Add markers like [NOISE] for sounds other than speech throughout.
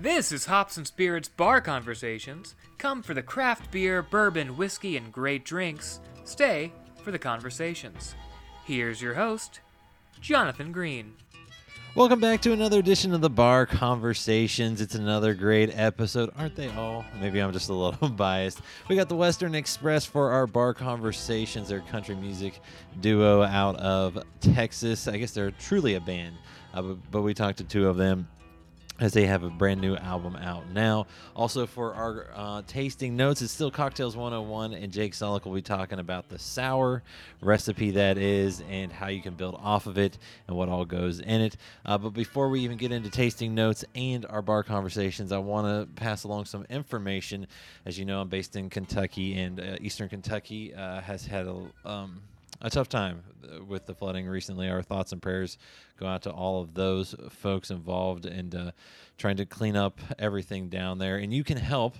This is Hops and Spirits Bar Conversations. Come for the craft beer, bourbon, whiskey, and great drinks. Stay for the conversations. Here's your host, Jonathan Green. Welcome back to another edition of the Bar Conversations. It's another great episode, aren't they all? Maybe I'm just a little [LAUGHS] biased. We got the Western Express for our Bar Conversations, their country music duo out of Texas. I guess they're truly a band, uh, but we talked to two of them as they have a brand new album out now. Also, for our uh, tasting notes, it's still Cocktails 101, and Jake Sulick will be talking about the sour recipe that is and how you can build off of it and what all goes in it. Uh, but before we even get into tasting notes and our bar conversations, I want to pass along some information. As you know, I'm based in Kentucky, and uh, Eastern Kentucky uh, has had a. Um, a tough time uh, with the flooding recently. Our thoughts and prayers go out to all of those folks involved and uh, trying to clean up everything down there. And you can help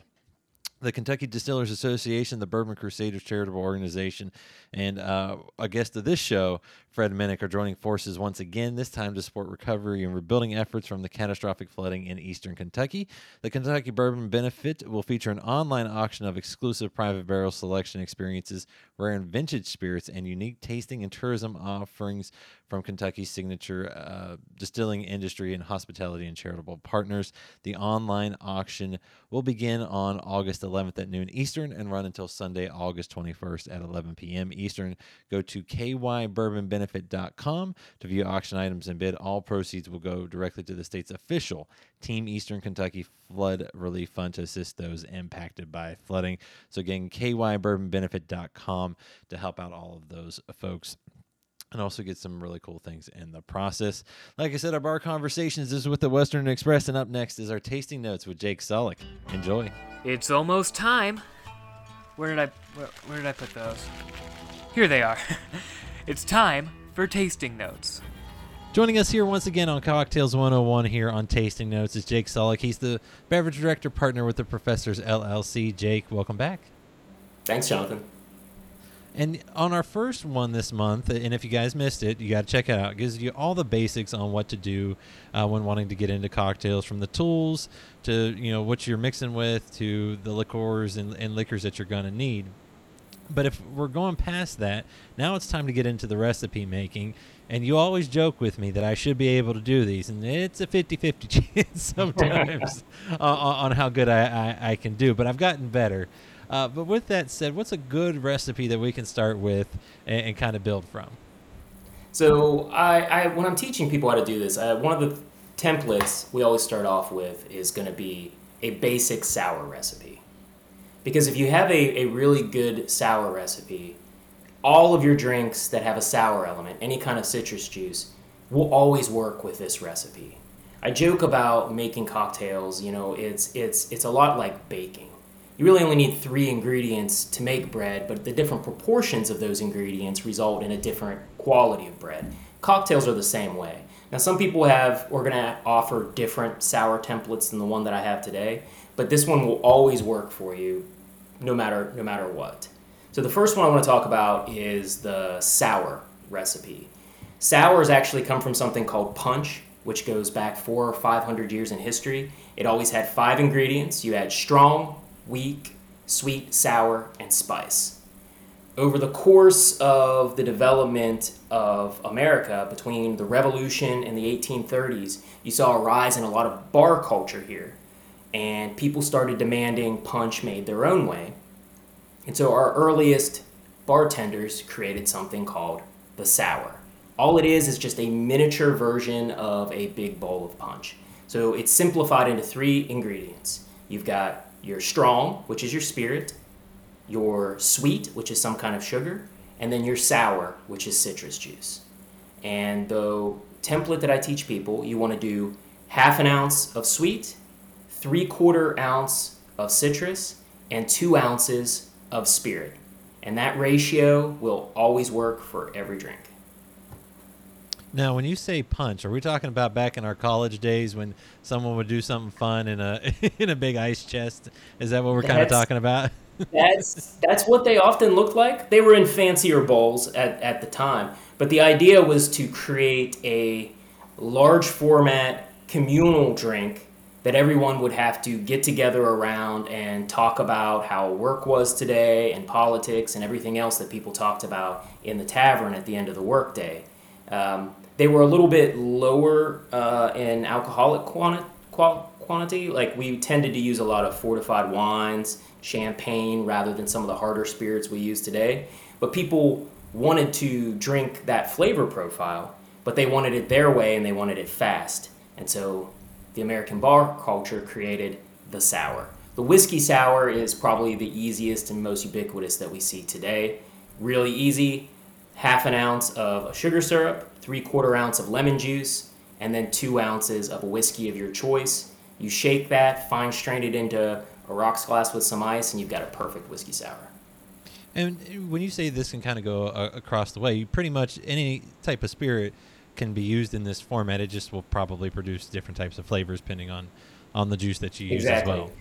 the Kentucky Distillers Association, the Bourbon Crusaders charitable organization, and uh, a guest of this show, Fred Minnick, are joining forces once again, this time to support recovery and rebuilding efforts from the catastrophic flooding in eastern Kentucky. The Kentucky Bourbon Benefit will feature an online auction of exclusive private barrel selection experiences, rare and vintage spirits, and unique tasting and tourism offerings from Kentucky's signature uh, distilling industry and hospitality and charitable partners. The online auction will begin on August 11th at noon Eastern and run until Sunday, August 21st at 11 p.m. Eastern. Go to kybourbonbenefit.com to view auction items and bid. All proceeds will go directly to the state's official Team Eastern Kentucky Flood Relief Fund to assist those impacted by flooding. So, again, kybourbonbenefit.com to help out all of those folks and also get some really cool things in the process. Like I said, our bar conversations is with the Western Express, and up next is our tasting notes with Jake Sulick. Enjoy. It's almost time. Where did I where, where did I put those? Here they are. [LAUGHS] it's time for tasting notes. Joining us here once again on Cocktails 101 here on Tasting Notes is Jake Sulick. He's the beverage director partner with the Professors LLC. Jake, welcome back. Thanks, Jonathan. And on our first one this month, and if you guys missed it, you got to check it out. It gives you all the basics on what to do uh, when wanting to get into cocktails, from the tools to you know what you're mixing with to the liqueurs and, and liquors that you're gonna need. But if we're going past that, now it's time to get into the recipe making. And you always joke with me that I should be able to do these, and it's a 50 50 [LAUGHS] chance sometimes [LAUGHS] uh, on how good I, I, I can do. But I've gotten better. Uh, but with that said, what's a good recipe that we can start with and, and kind of build from? So, I, I, when I'm teaching people how to do this, uh, one of the templates we always start off with is going to be a basic sour recipe. Because if you have a, a really good sour recipe, all of your drinks that have a sour element, any kind of citrus juice, will always work with this recipe. I joke about making cocktails, you know, it's it's it's a lot like baking you really only need three ingredients to make bread, but the different proportions of those ingredients result in a different quality of bread. Cocktails are the same way. Now, some people have, we're going to offer different sour templates than the one that I have today, but this one will always work for you no matter, no matter what. So, the first one I want to talk about is the sour recipe. Sours actually come from something called punch, which goes back four or five hundred years in history. It always had five ingredients. You had strong, weak, sweet, sour, and spice. Over the course of the development of America between the Revolution and the 1830s, you saw a rise in a lot of bar culture here. And people started demanding punch made their own way. And so our earliest bartenders created something called the sour. All it is is just a miniature version of a big bowl of punch. So it's simplified into three ingredients. You've got your strong, which is your spirit, your sweet, which is some kind of sugar, and then your sour, which is citrus juice. And the template that I teach people, you want to do half an ounce of sweet, three quarter ounce of citrus, and two ounces of spirit. And that ratio will always work for every drink. Now, when you say punch, are we talking about back in our college days when someone would do something fun in a [LAUGHS] in a big ice chest? Is that what we're kind of talking about? [LAUGHS] that's that's what they often looked like. They were in fancier bowls at, at the time, but the idea was to create a large format communal drink that everyone would have to get together around and talk about how work was today and politics and everything else that people talked about in the tavern at the end of the workday. Um, they were a little bit lower uh, in alcoholic quanti- quantity. Like we tended to use a lot of fortified wines, champagne, rather than some of the harder spirits we use today. But people wanted to drink that flavor profile, but they wanted it their way and they wanted it fast. And so the American bar culture created the sour. The whiskey sour is probably the easiest and most ubiquitous that we see today. Really easy, half an ounce of sugar syrup, three quarter ounce of lemon juice, and then two ounces of a whiskey of your choice. You shake that, fine strain it into a rocks glass with some ice, and you've got a perfect whiskey sour. And when you say this can kind of go uh, across the way, pretty much any type of spirit can be used in this format. It just will probably produce different types of flavors depending on on the juice that you use exactly. as well.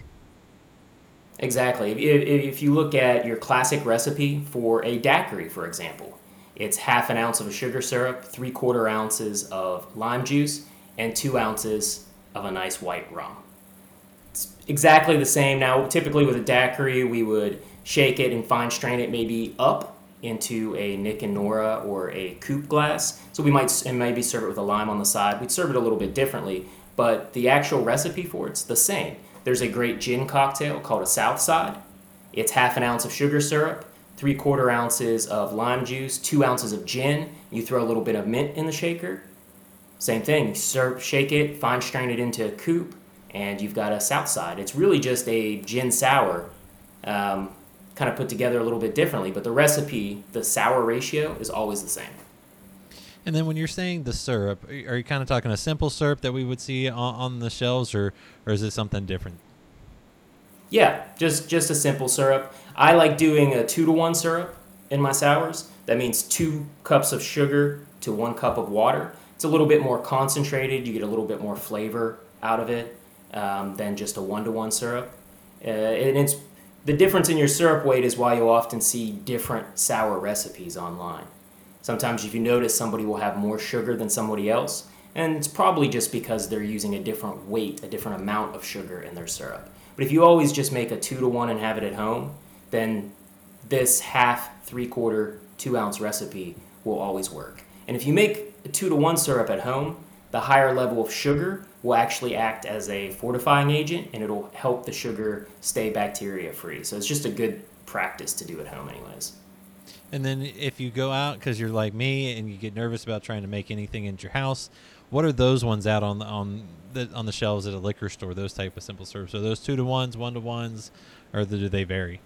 Exactly. If, if you look at your classic recipe for a daiquiri, for example, it's half an ounce of a sugar syrup, three quarter ounces of lime juice, and two ounces of a nice white rum. It's exactly the same. Now, typically with a daiquiri, we would shake it and fine strain it maybe up into a Nick and Nora or a coupe glass. So we might and maybe serve it with a lime on the side. We'd serve it a little bit differently, but the actual recipe for it's the same. There's a great gin cocktail called a Southside. It's half an ounce of sugar syrup, three quarter ounces of lime juice, two ounces of gin. You throw a little bit of mint in the shaker. Same thing. Serve, shake it, fine strain it into a coupe, and you've got a Southside. It's really just a gin sour, um, kind of put together a little bit differently, but the recipe, the sour ratio, is always the same. And then when you're saying the syrup, are you kind of talking a simple syrup that we would see on, on the shelves, or or is it something different? Yeah, just just a simple syrup. I like doing a two to one syrup in my sours. That means two cups of sugar to one cup of water. It's a little bit more concentrated. You get a little bit more flavor out of it um, than just a one to one syrup. Uh, and it's the difference in your syrup weight is why you'll often see different sour recipes online. Sometimes, if you notice, somebody will have more sugar than somebody else, and it's probably just because they're using a different weight, a different amount of sugar in their syrup. But if you always just make a two to one and have it at home, then this half, three quarter, two ounce recipe will always work. And if you make a two to one syrup at home, the higher level of sugar will actually act as a fortifying agent and it'll help the sugar stay bacteria free. So it's just a good practice to do at home, anyways. And then if you go out because you're like me and you get nervous about trying to make anything in your house, what are those ones out on the on the on the shelves at a liquor store? Those type of simple syrups. So those two to ones, one to ones, or do they vary?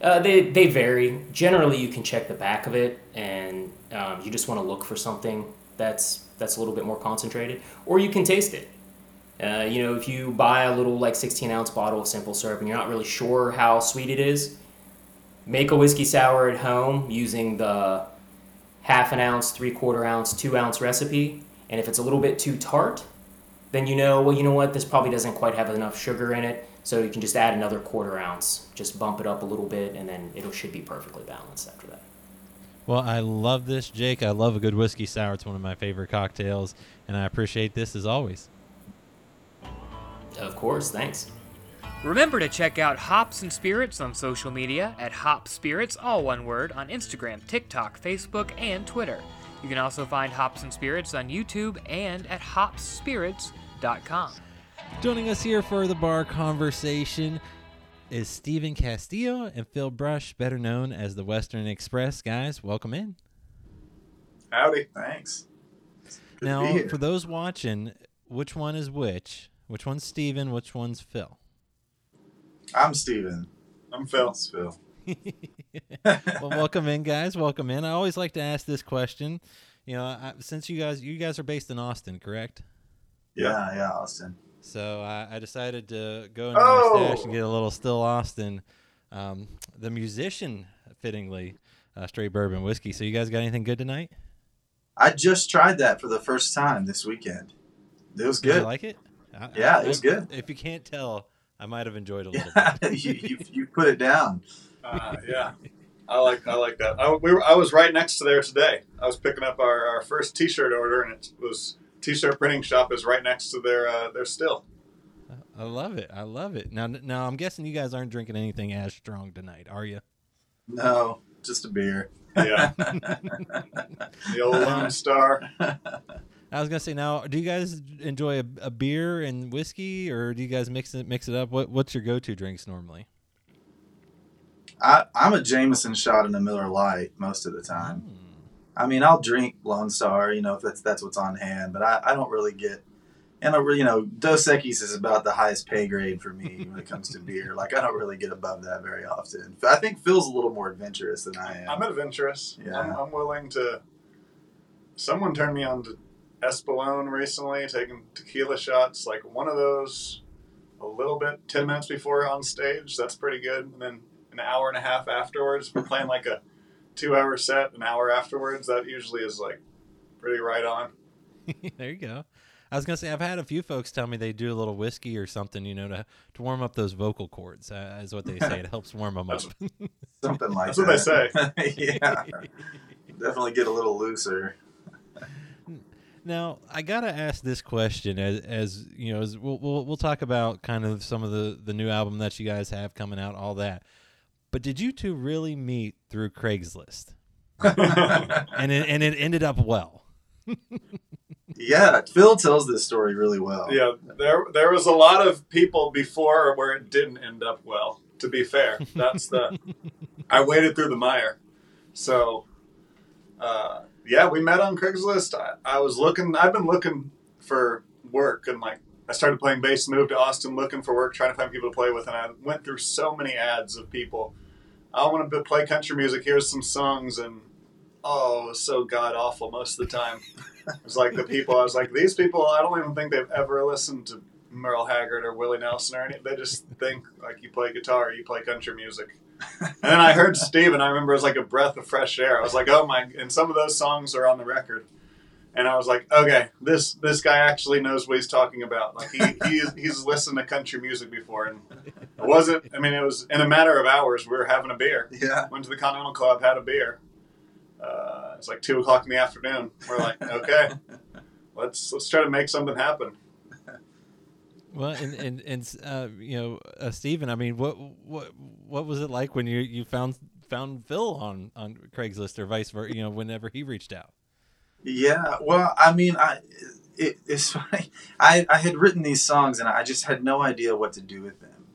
Uh, they, they vary. Generally, you can check the back of it, and um, you just want to look for something that's that's a little bit more concentrated, or you can taste it. Uh, you know, if you buy a little like 16 ounce bottle of simple syrup and you're not really sure how sweet it is, make a whiskey sour at home using the half an ounce, three quarter ounce, two ounce recipe. And if it's a little bit too tart, then you know, well, you know what, this probably doesn't quite have enough sugar in it. So you can just add another quarter ounce, just bump it up a little bit, and then it should be perfectly balanced after that. Well, I love this, Jake. I love a good whiskey sour. It's one of my favorite cocktails, and I appreciate this as always. Of course, thanks. Remember to check out Hops and Spirits on social media at Hop Spirits, all one word, on Instagram, TikTok, Facebook, and Twitter. You can also find Hops and Spirits on YouTube and at hopspirits.com. Joining us here for the bar conversation is Stephen Castillo and Phil Brush, better known as the Western Express. Guys, welcome in. Howdy, thanks. Good now, for those watching, which one is which? Which one's Stephen? Which one's Phil? I'm Stephen. I'm Phil. It's [LAUGHS] Phil. well, welcome in, guys. Welcome in. I always like to ask this question. You know, I, since you guys you guys are based in Austin, correct? Yeah, yeah, Austin. So I, I decided to go into oh! my stash and get a little still Austin, um, the musician, fittingly, uh, straight bourbon whiskey. So you guys got anything good tonight? I just tried that for the first time this weekend. It was good. Did you like it? I, yeah, it was good. If you can't tell, I might have enjoyed a [LAUGHS] little bit. [LAUGHS] you, you, you put it down. Uh, yeah, I like I like that. I, we were, I was right next to there today. I was picking up our, our first T-shirt order, and it was t-shirt printing shop is right next to their uh, their still. I love it. I love it. Now, now I'm guessing you guys aren't drinking anything as strong tonight, are you? No, just a beer. Yeah, [LAUGHS] the old Lone Star. I was gonna say, now, do you guys enjoy a, a beer and whiskey, or do you guys mix it mix it up? What What's your go to drinks normally? I, I'm a Jameson shot and a Miller Lite most of the time. Hmm. I mean, I'll drink Lone Star, you know, if that's that's what's on hand, but I, I don't really get. And I, really- you know, Dos Equis is about the highest pay grade for me when it comes to beer. Like I don't really get above that very often. I think Phil's a little more adventurous than I am. I'm adventurous. Yeah. I'm, I'm willing to. Someone turned me on to Espolone recently, taking tequila shots. Like one of those, a little bit, ten minutes before on stage. That's pretty good. And then an hour and a half afterwards, we're playing like a two-hour set. An hour afterwards, that usually is like pretty right on. [LAUGHS] there you go. I was gonna say I've had a few folks tell me they do a little whiskey or something, you know, to to warm up those vocal cords. Uh, is what they say. It helps warm them up. [LAUGHS] Something like that. That's what they say. [LAUGHS] yeah, definitely get a little looser. Now, I gotta ask this question as, as you know, as we'll, we'll we'll talk about kind of some of the the new album that you guys have coming out, all that. But did you two really meet through Craigslist, [LAUGHS] and it, and it ended up well? Yeah, Phil tells this story really well. Yeah, there there was a lot of people before where it didn't end up well. To be fair, that's the I waded through the mire. So, uh, yeah, we met on Craigslist. I, I was looking. I've been looking for work, and like I started playing bass, moved to Austin, looking for work, trying to find people to play with, and I went through so many ads of people. I want to play country music. Here's some songs, and oh, so god awful most of the time. It was like the people. I was like, these people. I don't even think they've ever listened to Merle Haggard or Willie Nelson or any. They just think like you play guitar, you play country music. And then I heard Steve, and I remember it was like a breath of fresh air. I was like, oh my! And some of those songs are on the record. And I was like, okay, this this guy actually knows what he's talking about. Like he, he's he's listened to country music before, and it wasn't. I mean, it was in a matter of hours. We were having a beer. Yeah. Went to the Continental Club, had a beer. Uh, it's like two o'clock in the afternoon. We're like, okay, let's let's try to make something happen. Well, and and and uh, you know, uh, Stephen. I mean, what what what was it like when you you found found Phil on on Craigslist or vice versa? You know, whenever he reached out. Yeah, well, I mean, I it, it's [LAUGHS] funny. I I had written these songs and I just had no idea what to do with them.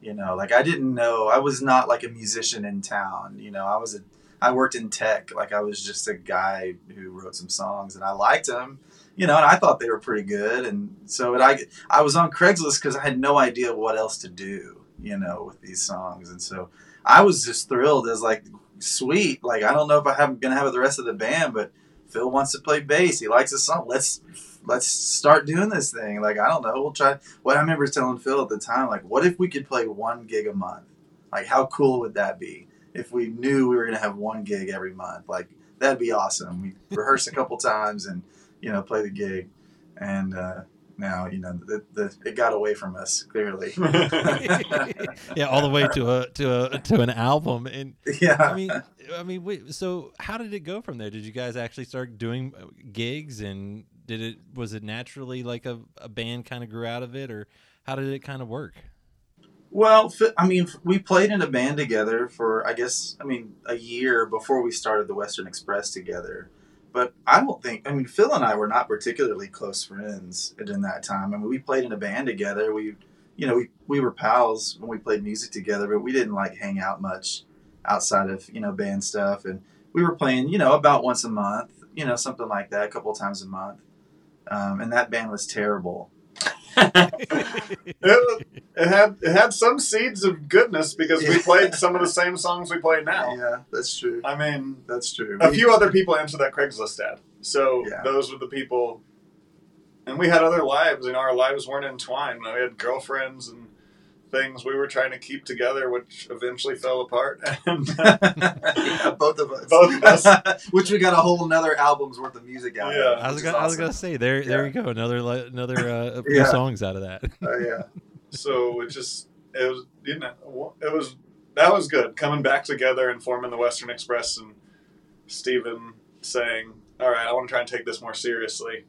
You know, like I didn't know. I was not like a musician in town. You know, I was a I worked in tech. Like I was just a guy who wrote some songs and I liked them. You know, and I thought they were pretty good. And so it, I I was on Craigslist because I had no idea what else to do. You know, with these songs, and so I was just thrilled as like sweet. Like I don't know if I have gonna have the rest of the band, but Phil wants to play bass. He likes the song. Let's let's start doing this thing. Like I don't know. We'll try. What I remember telling Phil at the time, like, what if we could play one gig a month? Like, how cool would that be if we knew we were gonna have one gig every month? Like that'd be awesome. We rehearse a couple times and you know play the gig, and uh, now you know the, the it got away from us clearly. [LAUGHS] [LAUGHS] yeah, all the way to a to a to an album, and yeah. I mean, I mean, wait. So, how did it go from there? Did you guys actually start doing uh, gigs, and did it was it naturally like a, a band kind of grew out of it, or how did it kind of work? Well, I mean, we played in a band together for, I guess, I mean, a year before we started the Western Express together. But I don't think, I mean, Phil and I were not particularly close friends in that time. I mean, we played in a band together. We, you know, we, we were pals when we played music together, but we didn't like hang out much outside of, you know, band stuff. And we were playing, you know, about once a month, you know, something like that, a couple times a month. Um, and that band was terrible. [LAUGHS] It, was- it had it had some seeds of goodness because we played some of the same songs we play now. Yeah, that's true. I mean, That's true. a We- few other people answered that Craigslist ad. So Yeah. those were the people. And we had other lives, and our lives weren't entwined. We had girlfriends and things we were trying to keep together, which eventually fell apart. [LAUGHS] And yeah, both of us. Both of us. [LAUGHS] Which we got a whole another album's worth of music out. Yeah. of, I was gonna, is I was gonna say there there you go another another uh, few Yeah. songs out of that. Oh yeah. [LAUGHS] so it just it was you know it was that was good coming back together and forming the Western Express and Stephen saying, "All right, I want to try and take this more seriously."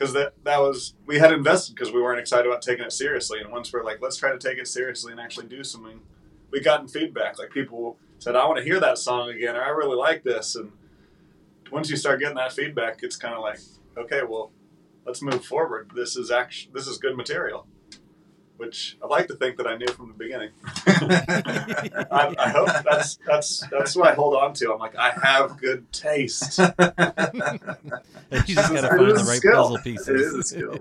because that that was we had invested because we weren't excited about taking it seriously. And once we're like, let's try to take it seriously and actually do something, we gotten feedback. Like people said, I want to hear that song again, or I really like this. And once you start getting that feedback, it's kind of like, okay, well, let's move forward. This is actually this is good material, which I like to think that I knew from the beginning. [LAUGHS] I, I hope that's that's that's what I hold on to. I'm like, I have good taste. [LAUGHS] you just gotta find the right skill. puzzle pieces. is a skill.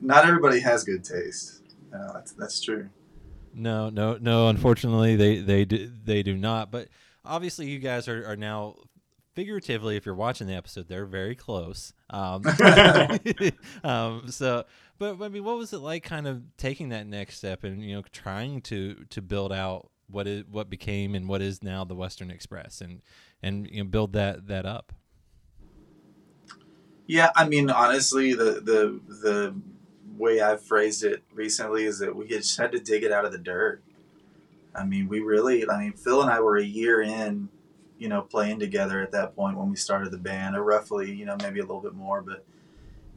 Not everybody has good taste. No, that's that's true. No, no, no. Unfortunately, they they do, they do not. But obviously, you guys are, are now figuratively, if you're watching the episode, they're very close. Um, [LAUGHS] um, so, but I mean, what was it like, kind of taking that next step and you know trying to to build out what is what became and what is now the Western Express and and you know build that that up. Yeah, I mean, honestly, the the the way I've phrased it recently is that we just had to dig it out of the dirt. I mean, we really, I mean, Phil and I were a year in, you know, playing together at that point when we started the band, or roughly, you know, maybe a little bit more, but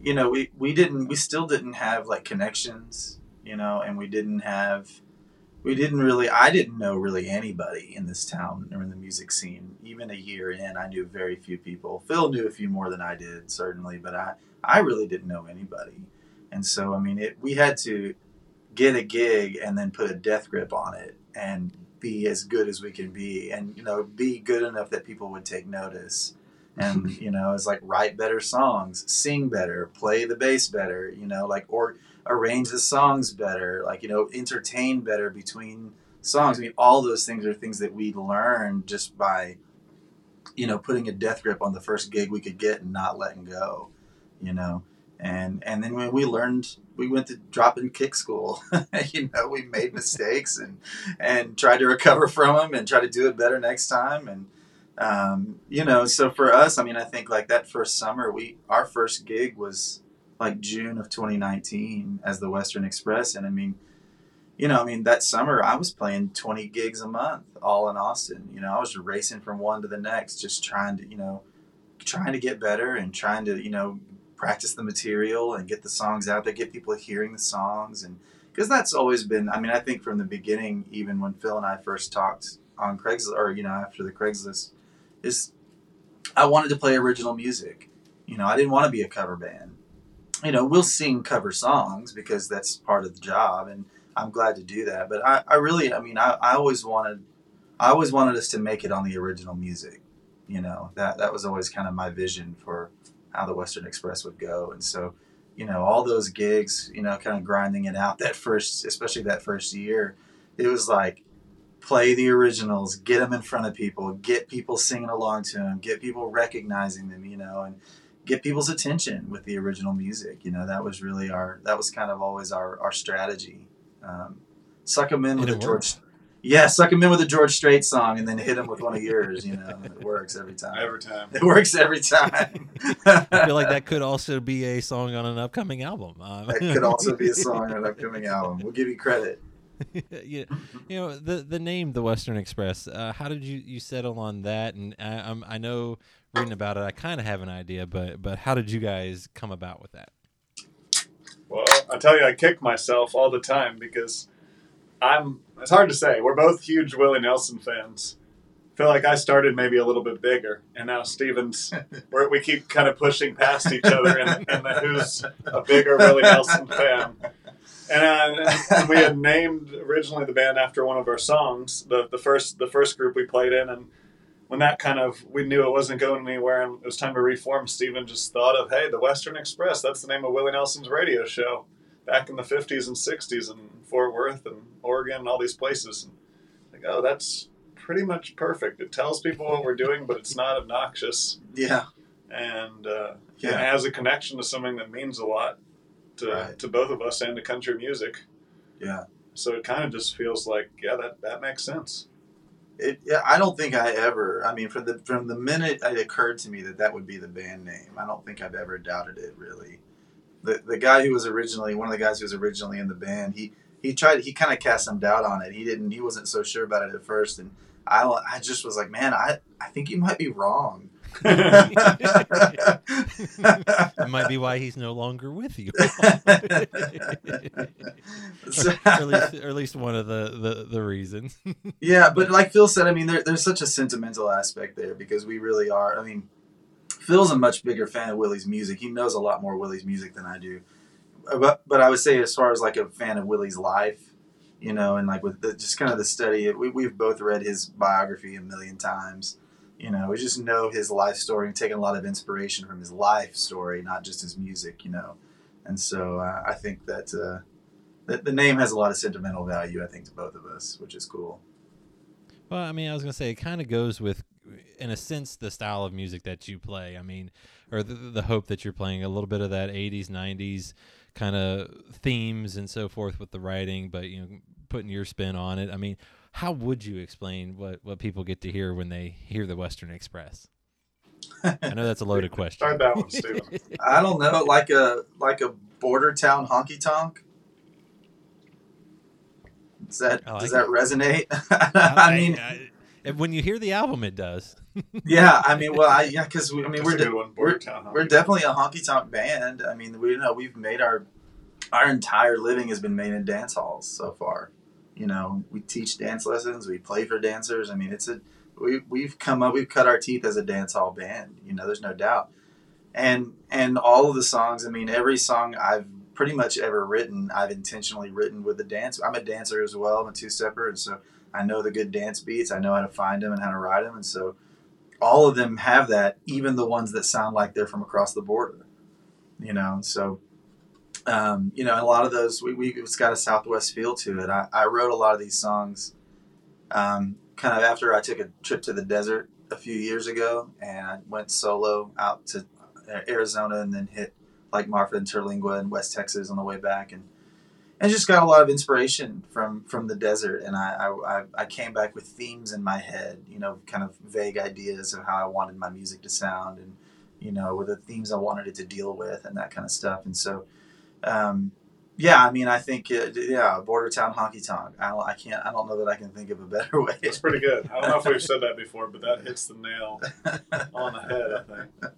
you know, we we didn't, we still didn't have like connections, you know, and we didn't have, we didn't really, I didn't know really anybody in this town or in the music scene. Even a year in, I knew very few people. Phil knew a few more than I did, certainly, but I, I really didn't know anybody. And so, I mean, it, we had to get a gig and then put a death grip on it and be as good as we can be and, you know, be good enough that people would take notice. And, [LAUGHS] you know, it's like write better songs, sing better, play the bass better, you know, like, or arrange the songs better, like, you know, entertain better between songs. I mean, all those things are things that we learn just by, you know, putting a death grip on the first gig we could get and not letting go, you know and and then when we learned we went to drop in kick school [LAUGHS] you know we made mistakes and and tried to recover from them and try to do it better next time and um, you know so for us i mean i think like that first summer we our first gig was like june of 2019 as the western express and i mean you know i mean that summer i was playing 20 gigs a month all in austin you know i was racing from one to the next just trying to you know trying to get better and trying to you know practice the material and get the songs out there, get people hearing the songs, and because that's always been. I mean, I think from the beginning, even when Phil and I first talked on Craigslist, or you know, after the Craigslist, is I wanted to play original music. You know, I didn't want to be a cover band. You know, we'll sing cover songs because that's part of the job, and I'm glad to do that. But I, I really, I mean, I, I always wanted, I always wanted us to make it on the original music. You know, that that was always kind of my vision for how the Western Express would go. And so, you know, all those gigs, you know, kind of grinding it out that first, especially that first year, it was like play the originals, get them in front of people, get people singing along to them, get people recognizing them, you know, and get people's attention with the original music. You know, that was really our, that was kind of always our, our strategy. Um, suck them in with a George. Yeah, suck them in with a George Strait song and then hit them with one of yours. You know, it works every time. Every time. It works every time. [LAUGHS] I feel like that could also be a song on an upcoming album. Um, that could also be a song on an [LAUGHS] upcoming album. We'll give you credit. [LAUGHS] you, you know the the name the Western Express. Uh, how did you, you settle on that? And I, I'm, I know reading about it, I kind of have an idea, but but how did you guys come about with that? Well, I tell you, I kick myself all the time because I'm. It's hard to say. We're both huge Willie Nelson fans. feel like I started maybe a little bit bigger, and now Stevens. [LAUGHS] We're, we keep kind of pushing past each other, and, and who's a bigger Willie Nelson fan. And, uh, and we had named originally the band after one of our songs, the the first the first group we played in, and when that kind of we knew it wasn't going anywhere and it was time to reform, Steven just thought of, hey, the Western Express, that's the name of Willie Nelson's radio show back in the 50s and 60s in Fort Worth and Oregon and all these places. And like, oh, that's pretty much perfect. It tells people what we're doing, but it's not obnoxious. Yeah. And uh, Yeah. it has a connection to something that means a lot to, Right. to both of us and to country music. Yeah. So it kind of just feels like, yeah, that, that makes sense. It, yeah, I don't think I ever. I mean, from the from the minute it occurred to me that that would be the band name, I don't think I've ever doubted it. Really, the the guy who was originally one of the guys who was originally in the band, he he tried. He kind of cast some doubt on it. He didn't. He wasn't so sure about it at first, and I I just was like, man, I I think you might be wrong. It might be why he's no longer with you. [LAUGHS] Or, at least, or at least one of the, the, the reasons. yeah, but like Phil said, I mean, there, there's such a sentimental aspect there because we really are. I mean, Phil's a much bigger fan of Willie's music. He knows a lot more Willie's music than I do. Uh, but but I would say, as far as like a fan of Willie's life, you know, and like with the, just kind of the study, we, we've both read his biography a million times. You know, we just know his life story and taken a lot of inspiration from his life story, not just his music. You know, and so uh, I think that. Uh, the, the name has a lot of sentimental value, I think, to both of us, which is cool. Well, I mean, I was gonna say it kind of goes with, in a sense, the style of music that you play. I mean, or the, the hope that you're playing a little bit of that '80s, '90s kind of themes and so forth with the writing, but you know, putting your spin on it. I mean, how would you explain what what people get to hear when they hear the Western Express? I know that's a loaded [LAUGHS] question. Start that one, Steven. [LAUGHS] I don't know, like a like a border town honky tonk. Does that oh, like does that it. resonate? [LAUGHS] I mean, I- I- when you hear the album, it does. yeah. I mean, well, I, yeah, because I mean, That's we're de- one. we're, Town, we're definitely a honky tonk band. I mean, we you know we've made our our entire living has been made in dance halls so far. You know, we teach dance lessons, we play for dancers. I mean, it's a we we've come up, we've cut our teeth as a dance hall band. You know, there's no doubt. And and all of the songs, I mean, every song I've pretty much ever written, I've intentionally written with the dance. I'm a dancer as well. I'm a two stepper, and so I know the good dance beats. I know how to find them and how to write them, and so all of them have that. Even the ones that sound like they're from across the border, you know. So, um, you know, a lot of those we, we it's got a Southwest feel to it. I, I wrote a lot of these songs, um, kind of after I took a trip to the desert a few years ago, and I went solo out to Arizona and then hit like Marfa and Terlingua and West Texas on the way back, and and just got a lot of inspiration from from the desert. And I, I- I came back with themes in my head, you know, kind of vague ideas of how I wanted my music to sound, and you know, with the themes I wanted it to deal with, and that kind of stuff. And so, um, yeah, I mean, I think it, yeah, border town honky tonk. I don't, I can't, I don't know that I can think of a better [LAUGHS] way. That's pretty good. I don't know if we've said that before, but that hits the nail on the head, I think.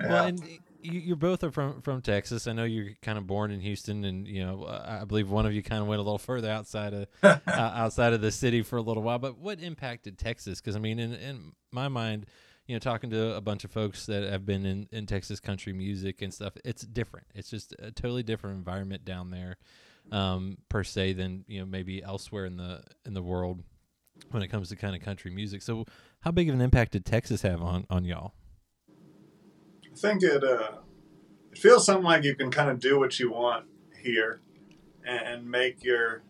Yeah. Well, and you, you both are from from Texas. I know you're kind of born in Houston, and you know I I believe one of you kind of went a little further outside of [LAUGHS] uh, outside of the city for a little while. But what impacted Texas? Because I mean, in in my mind, you know, talking to a bunch of folks that have been in in Texas country music and stuff, it's different. It's just a totally different environment down there, um, per se, than you know maybe elsewhere in the in the world when it comes to kind of country music. So, how big of an impact did Texas have on on y'all? I think it uh, it feels something like you can kind of do what you want here and, and make your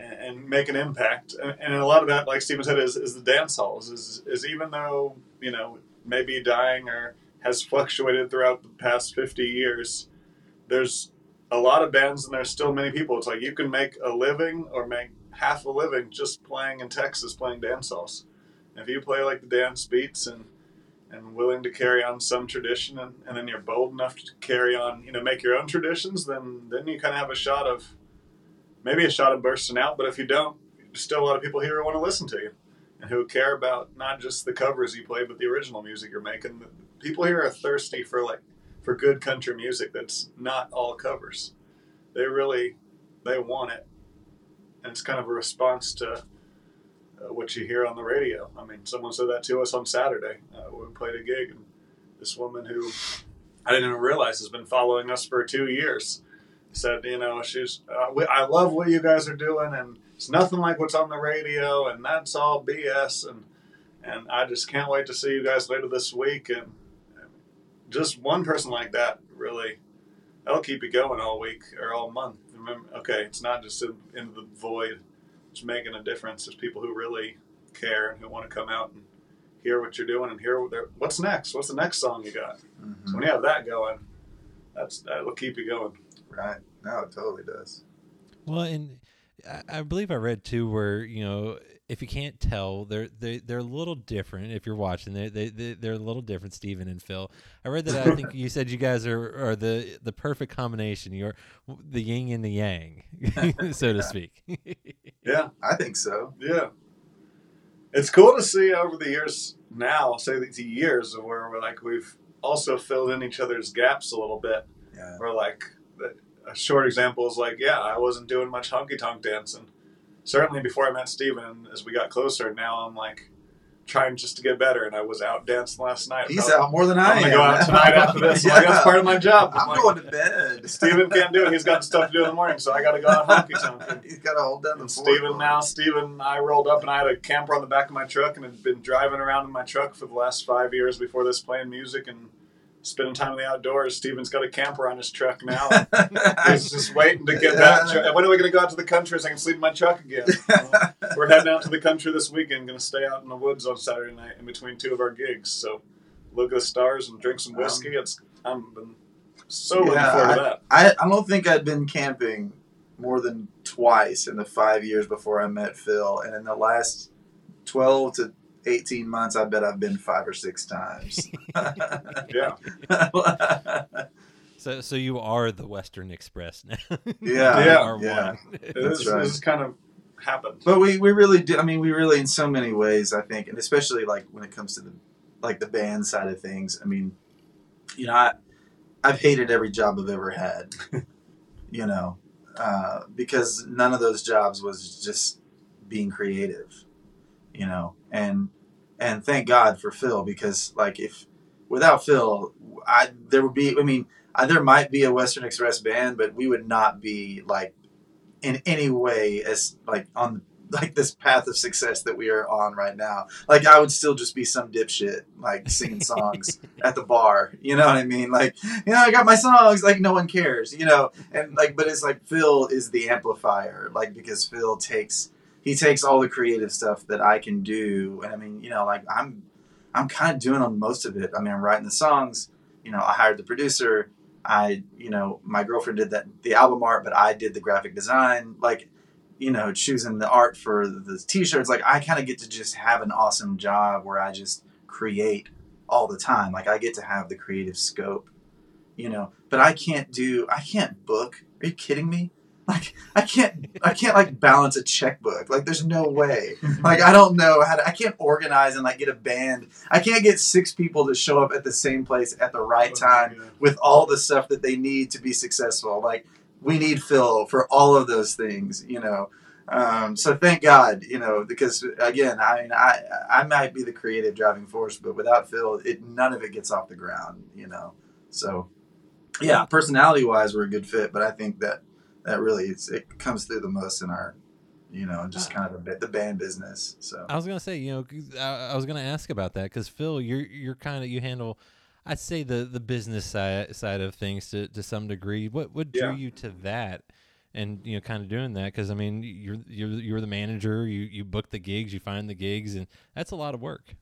and, make an impact. And, a lot of that, like Steven said, is, is the dance halls. Is is even though you know maybe dying or has [LAUGHS] fluctuated throughout the past fifty years, there's a lot of bands and there's still many people. It's like you can make a living or make half a living just playing in Texas, playing dance halls. If you play like the dance beats and and willing to carry on some tradition and, and then you're bold enough to carry on you know make your own traditions then then you kind of have a shot of maybe a shot of bursting out but if you don't there's still a lot of people here who want to listen to you and who care about not just the covers you play but the original music you're making people here are thirsty for like for good country music that's not all covers they really they want it and it's kind of a response to uh, what you hear on the radio. I mean, someone said that to us on Saturday. Uh, we played a gig, and this woman who I didn't even realize has been following us for two years said, you know, she's, uh, we, I love what you guys are doing, and it's nothing like what's on the radio, and that's all BS, and and I just can't wait to see you guys later this week, and just one person like that really. That'll keep you going all week or all month. Remember, okay, it's not just in, in the void it's making a difference. There's people who really care and who want to come out and hear what you're doing and hear what what's next. What's the next song you got? Mhm. So when you have that going, that's that'll keep you going. Right. No, it totally does. Well, and I, I believe I read too where you know if you can't tell, they're they they're a little different. If you're watching, they they they- they're a little different. Stephen and Phil. I read that. I [LAUGHS] think you said you guys are are the the perfect combination. You're the yin and the yang, [LAUGHS] so to speak. Yeah, [LAUGHS] I think so. yeah. it's cool to see over the years now, say the years where we're like we've also filled in each other's gaps a little bit. yeah. we're like a short example is like, yeah, I wasn't doing much honky tonk dancing. Certainly before I met Steven, as we got closer, now I'm like trying just to get better, and I was out dancing last night. He's Probably- out more than I I'm am. gonna go out tonight after this. Like, [LAUGHS] that's part of my job. I'm like, going to bed. Steven can't do it. He's got stuff to do in the morning, so I got to go out honky tonk. [LAUGHS] He's got to hold down the. Steven now, Steven, I rolled up and I had a camper on the back of my truck and had been driving around in my truck for the last five years before this playing music and spending time in the outdoors. Steven's got a camper on his truck now. [LAUGHS] He's just waiting to get that. Tr- when are we going to go out to the country so I can sleep in my truck again? [LAUGHS] Well, we're heading out to the country this weekend. Going to stay out in the woods on Saturday night in between two of our gigs. So look at the stars and drink some whiskey. Um, it's I'm been so looking Yeah, forward to that. I, I don't think I'd been camping more than twice in the five years before I met Phil, and in the last twelve to eighteen months, I bet I've been five or six times. [LAUGHS] Yeah. [LAUGHS] So, so you are the Western Express now. [LAUGHS] Yeah, Yeah. Yeah. one. That's is, right. This has kind of happened. But we, we really do. I mean, we really, in so many ways, I think, and especially like when it comes to the like the band side of things. I mean, you know, I I've hated every job I've ever had. you know, uh, because none of those jobs was just being creative. You know, and and thank God for Phil because like if without Phil, I there would be. I mean, I, there might be a Western Express band, but we would not be like in any way as like on like this path of success that we are on right now. Like I would still just be some dipshit like singing songs [LAUGHS] at the bar. You know what I mean? Like you know I got my songs. Like no one cares. You know and like but it's like Phil is the amplifier. Like because Phil takes he takes all the creative stuff that I can do. And I mean you know like I'm I'm kind of doing on most of it. I mean I'm writing the songs. You know I hired the producer. I, you know, my girlfriend did that the album art, but I did the graphic design. Like, you know, choosing the art for the t-shirts. Like, I kind of get to just have an awesome job where I just create all the time. Like, I get to have the creative scope, you know. But I can't do. I can't book. Are you kidding me? Like, I can't. I can't like balance a checkbook. Like, there's no way. Like, I don't know how to. I can't organize and like get a band. I can't get six people to show up at the same place at the right time Yeah. with all the stuff that they need to be successful. Like we need Phil for all of those things, you know. Um, so thank God, you know, because again, I mean, I I might be the creative driving force, but without Phil, it none of it gets off the ground, you know. So yeah, personality wise, we're a good fit, but I think that that really it's, it comes through the most in our, you know, just ah. kind of the ba- the band business. So I was gonna say, you know I, I was gonna ask about that because Phil, you're you're kind of you handle, I'd say the the business side side of things to to some degree. What what drew Yeah. you to that, and you know, kind of doing that? Because I mean, you're you're you're the manager. You you book the gigs, you find the gigs, and that's a lot of work.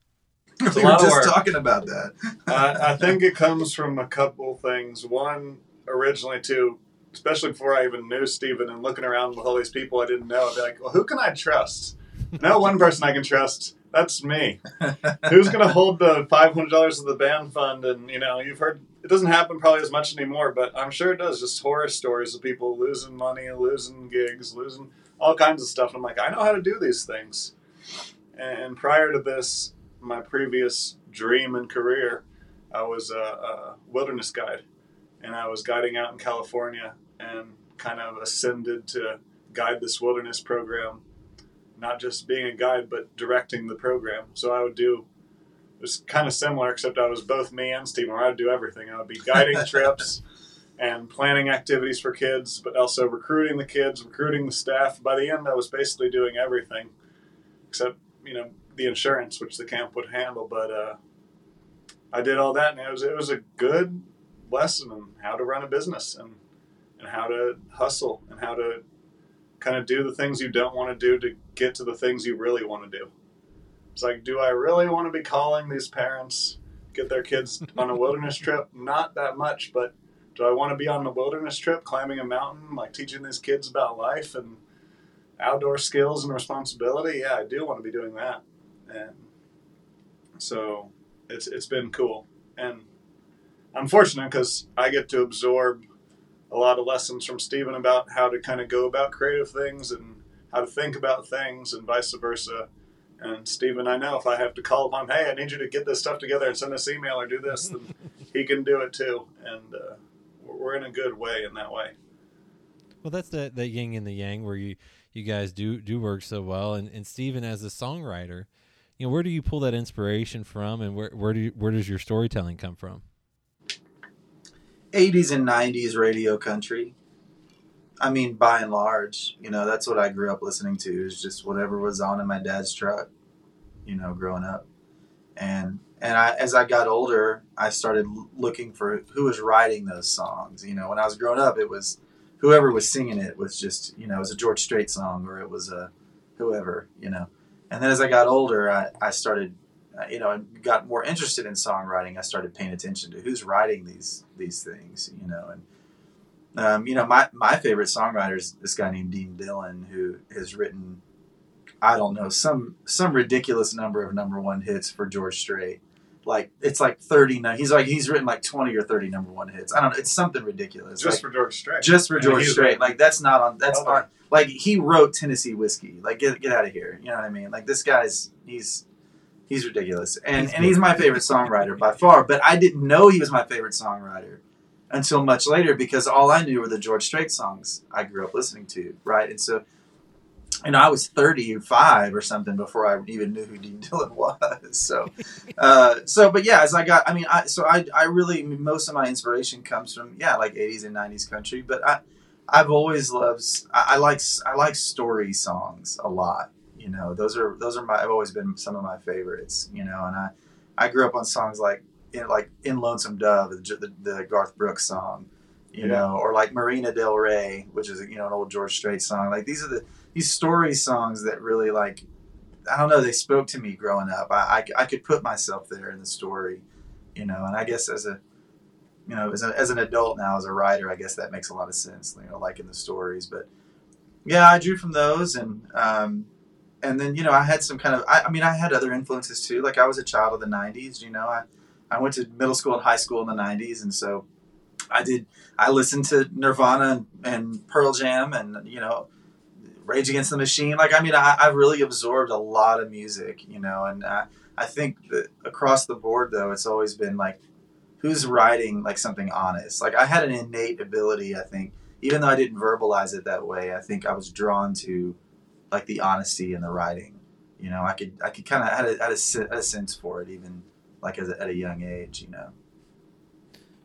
we a were just work. talking about that. I, I think it comes from a couple things. One, originally, too, especially before I even knew Steven and looking around with all these people I didn't know, I'd be like, well, who can I trust? No one person I can trust. That's me. [LAUGHS] Who's going to hold the $500 of the band fund? And, you know, you've heard it doesn't happen probably as much anymore, but I'm sure it does. Just horror stories of people losing money, losing gigs, losing all kinds of stuff. I'm like, I know how to do these things. And prior to this, my previous dream and career, I was a, a wilderness guide, and I was guiding out in California, and kind of ascended to guide this wilderness program, not just being a guide, but directing the program. So I would do. It was kind of similar, except I was both me and Steve. Where I'd do everything. I would be guiding [LAUGHS] trips and planning activities for kids, but also recruiting the kids, recruiting the staff. By the end, I was basically doing everything, except you know the insurance, which the camp would handle. But uh, I did all that, and it was it was a good lesson on how to run a business and and how to hustle and how to kind of do the things you don't want to do to get to the things you really want to do. It's like, do I really want to be calling these parents get their kids [LAUGHS] on a wilderness trip? Not that much, but do I want to be on a wilderness trip, climbing a mountain, like teaching these kids about life and outdoor skills and responsibility? Yeah, I do want to be doing that, and so it's it's been cool. And I'm fortunate because I get to absorb a lot of lessons from Stephen about how to kind of go about creative things and how to think about things, and vice versa. And Stephen, I know if I have to call upon, hey, I need you to get this stuff together and send this email or do this, then [LAUGHS] he can do it too. And uh, we're in a good way in that way. Well, that's the the yin and the yang where you you guys do do work so well. And and Steven, as a songwriter, you know, where do you pull that inspiration from, and where where do you, where does your storytelling come from? 80s and 90s radio country. I mean, by and large, you know, that's what I grew up listening to is just whatever was on in my dad's truck, you know, growing up. And and I, as I got older, I started looking for who was writing those songs. You know, when I was growing up, it was whoever was singing it was just, you know, it was a George Strait song or it was a whoever, you know. And then as I got older, I, I started, you know, and got more interested in songwriting. I started paying attention to who's writing these these things, you know, and um, you know, my, my favorite songwriter is this guy named Dean Dillon, who has written, I don't know, some some ridiculous number of number one hits for George Strait. Like it's like thirty. He's like he's written like twenty or thirty number one hits. I don't know. It's something ridiculous. Just Like, for George Strait. just for And George Strait. Like that's not on. That's on. Like he wrote Tennessee Whiskey. Like get get out of here. You know what I mean? Like this guy's he's he's ridiculous, and He's and he's my favorite songwriter by far. But I didn't know he was my favorite songwriter until much later because all I knew were the George Strait songs I grew up listening to. Right, and so. You know, I was 35 or something before I even knew who Dean [LAUGHS] Dillon was. So, uh, so, but yeah, as I got, I mean, I, so I, I really, most of my inspiration comes from, yeah, like 80s and 90s country, but I, I've always loved. I, I like. I like story songs a lot. You know, those are those are my. Have always been some of my favorites. You know, and I, I grew up on songs like, in, like in Lonesome Dove, the, the, the Garth Brooks song. You Yeah. know, or like Marina Del Rey, which is you know an old George Strait song. Like these are the these story songs that really like. I don't know. They spoke to me growing up. I, I, I could put myself there in the story, you know. And I guess as a you know, as, a, as an adult now, as a writer, I guess that makes a lot of sense. You know, liking the stories, but yeah, I drew from those, and um, and then you know, I had some kind of. I, I mean, I had other influences too. Like I was a child of the '90s. You know, I I went to middle school and high school in the '90s, and so I did. I listened to Nirvana and, and Pearl Jam, and you know, Rage Against the Machine. Like I mean, I, I've really absorbed a lot of music. You know, and I, I think that across the board though, it's always been like who's writing like something honest. Like I had an innate ability, I think, even though I didn't verbalize it that way. I think I was drawn to like the honesty in the writing. You know, I could I could kind of had a, had a, had a sense for it even like as a, at a young age. You know.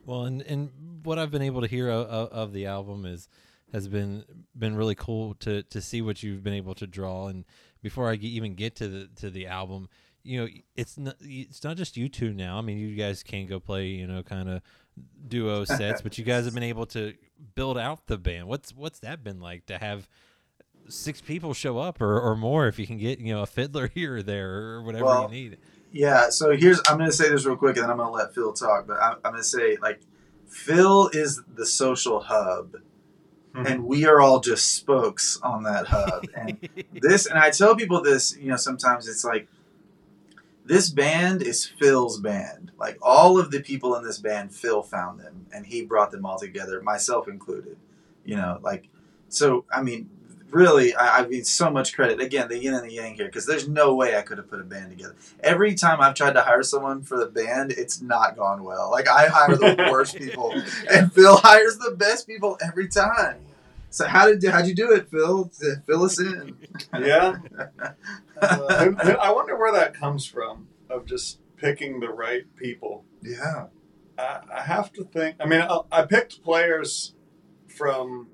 Well, and and what I've been able to hear of, of, of the album is has been been really cool to to see what you've been able to draw. And before I even get to the to the album, you know, it's not it's not just you two now. I mean, you guys can go play, you know, kind of duo sets, but you guys have [LAUGHS] been able to build out the band. What's what's that been like to have? Six people show up, or, or more, if you can get you know a fiddler [LAUGHS] here or there, or whatever Well, you need. Yeah. So here's I'm going to say this real quick, and then I'm going to let Phil talk. But I'm, I'm going to say like Phil is the social hub, Mhm. and we are all just spokes on that hub. [LAUGHS] And this, and I tell people this, you know, sometimes it's like this band is Phil's band. Like all of the people in this band, Phil found them, and he brought them all together, myself included. You know, like so. I mean, really, I, I mean, so much credit again, the yin and the yang here, because there's no way I could have put a band together. Every time I've tried to hire someone for the band, it's not gone well. Like I hire the [LAUGHS] worst people, and Phil hires the best people every time. So how did how'd you do it, Phil? Fill us in. Yeah. [LAUGHS] Uh, I wonder where that comes from of just picking the right people. Yeah. I, I have to think. I mean, I, I picked players from,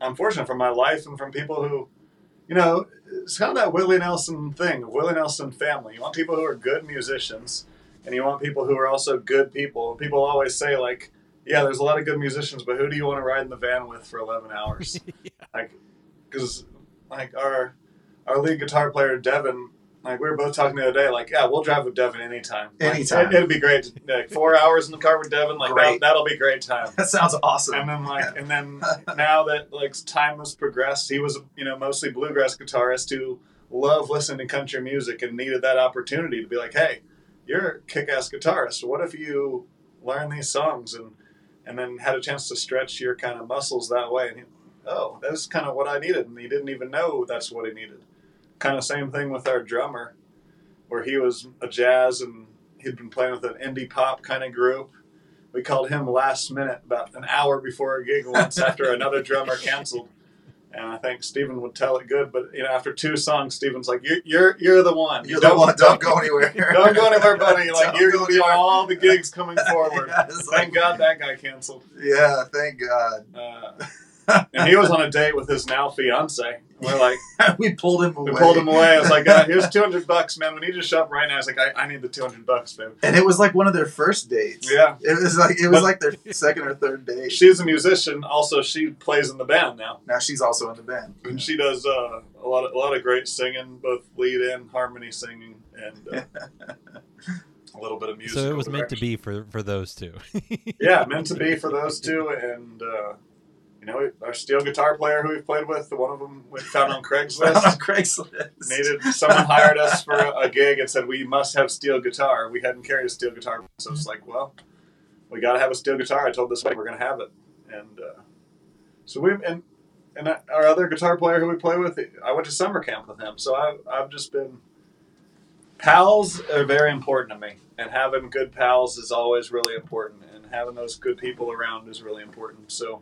unfortunately, from my life and from people who, you know, it's kind of that Willie Nelson thing, Willie Nelson family. You want people who are good musicians, and you want people who are also good people. People always say like, yeah, there's a lot of good musicians, but who do you want to ride in the van with for 11 hours? [LAUGHS] Like, because like our our lead guitar player Devin, like we were both talking the other day, like yeah, we'll drive with Devin anytime. Like, Anytime. it, it'd be great. Like four hours in the car with Devin, like that, Great. that'll be great time. That sounds awesome. And then like, and then [LAUGHS] now that like time has progressed, he was you know mostly bluegrass guitarist who loved listening to country music and needed that opportunity to be like, hey, you're a kick-ass guitarist. What if you learn these songs and and then had a chance to stretch your kind of muscles that way? And he, oh, that's kind of what I needed, and he didn't even know that's what he needed. Kind of same thing with our drummer. where he was a jazz and he'd been playing with an indie pop kind of group. We called him last minute, about an hour before a gig once after [LAUGHS] another drummer canceled. And I think Steven would tell it good, but you know, after two songs, Steven's like, "You're you're, you're the one. You're the one. Don't go anywhere. [LAUGHS] Don't go anywhere, buddy. [LAUGHS] Like Don't you're gonna be on all the gigs coming forward." Yeah, Thank like- God that guy canceled. Yeah, thank God. Uh, and he was on a date with his now fiance. We're like, [LAUGHS] we pulled him away. we pulled him away. I was like, uh, "Here's [LAUGHS] two hundred bucks, man. We need you to show up right now." I was like, "I, I need the two hundred bucks, babe." And it was like one of their first dates. Yeah. It was like it was But- like their second or third date. She's a musician. Also, she plays in the band now, now she's also in the band. and she does uh, a lot of a lot of great singing, both lead and harmony singing, and uh, [LAUGHS] a little bit of music. So it was meant to be for for those two. Yeah, meant to be for those two, and uh, you know, our steel guitar player who we've played with, the one of them we found on [LAUGHS] on Craigslist. Craigslist. needed someone hired us for a, a gig and said we must have steel guitar. We hadn't carried a steel guitar, so it's like, well, we got to have a steel guitar. I told this guy we're going to have it, and uh, so we and and our other guitar player who we play with, I went to summer camp with him. So I've I've just been pals are very important to me, and having good pals is always really important, and having those good people around is really important. So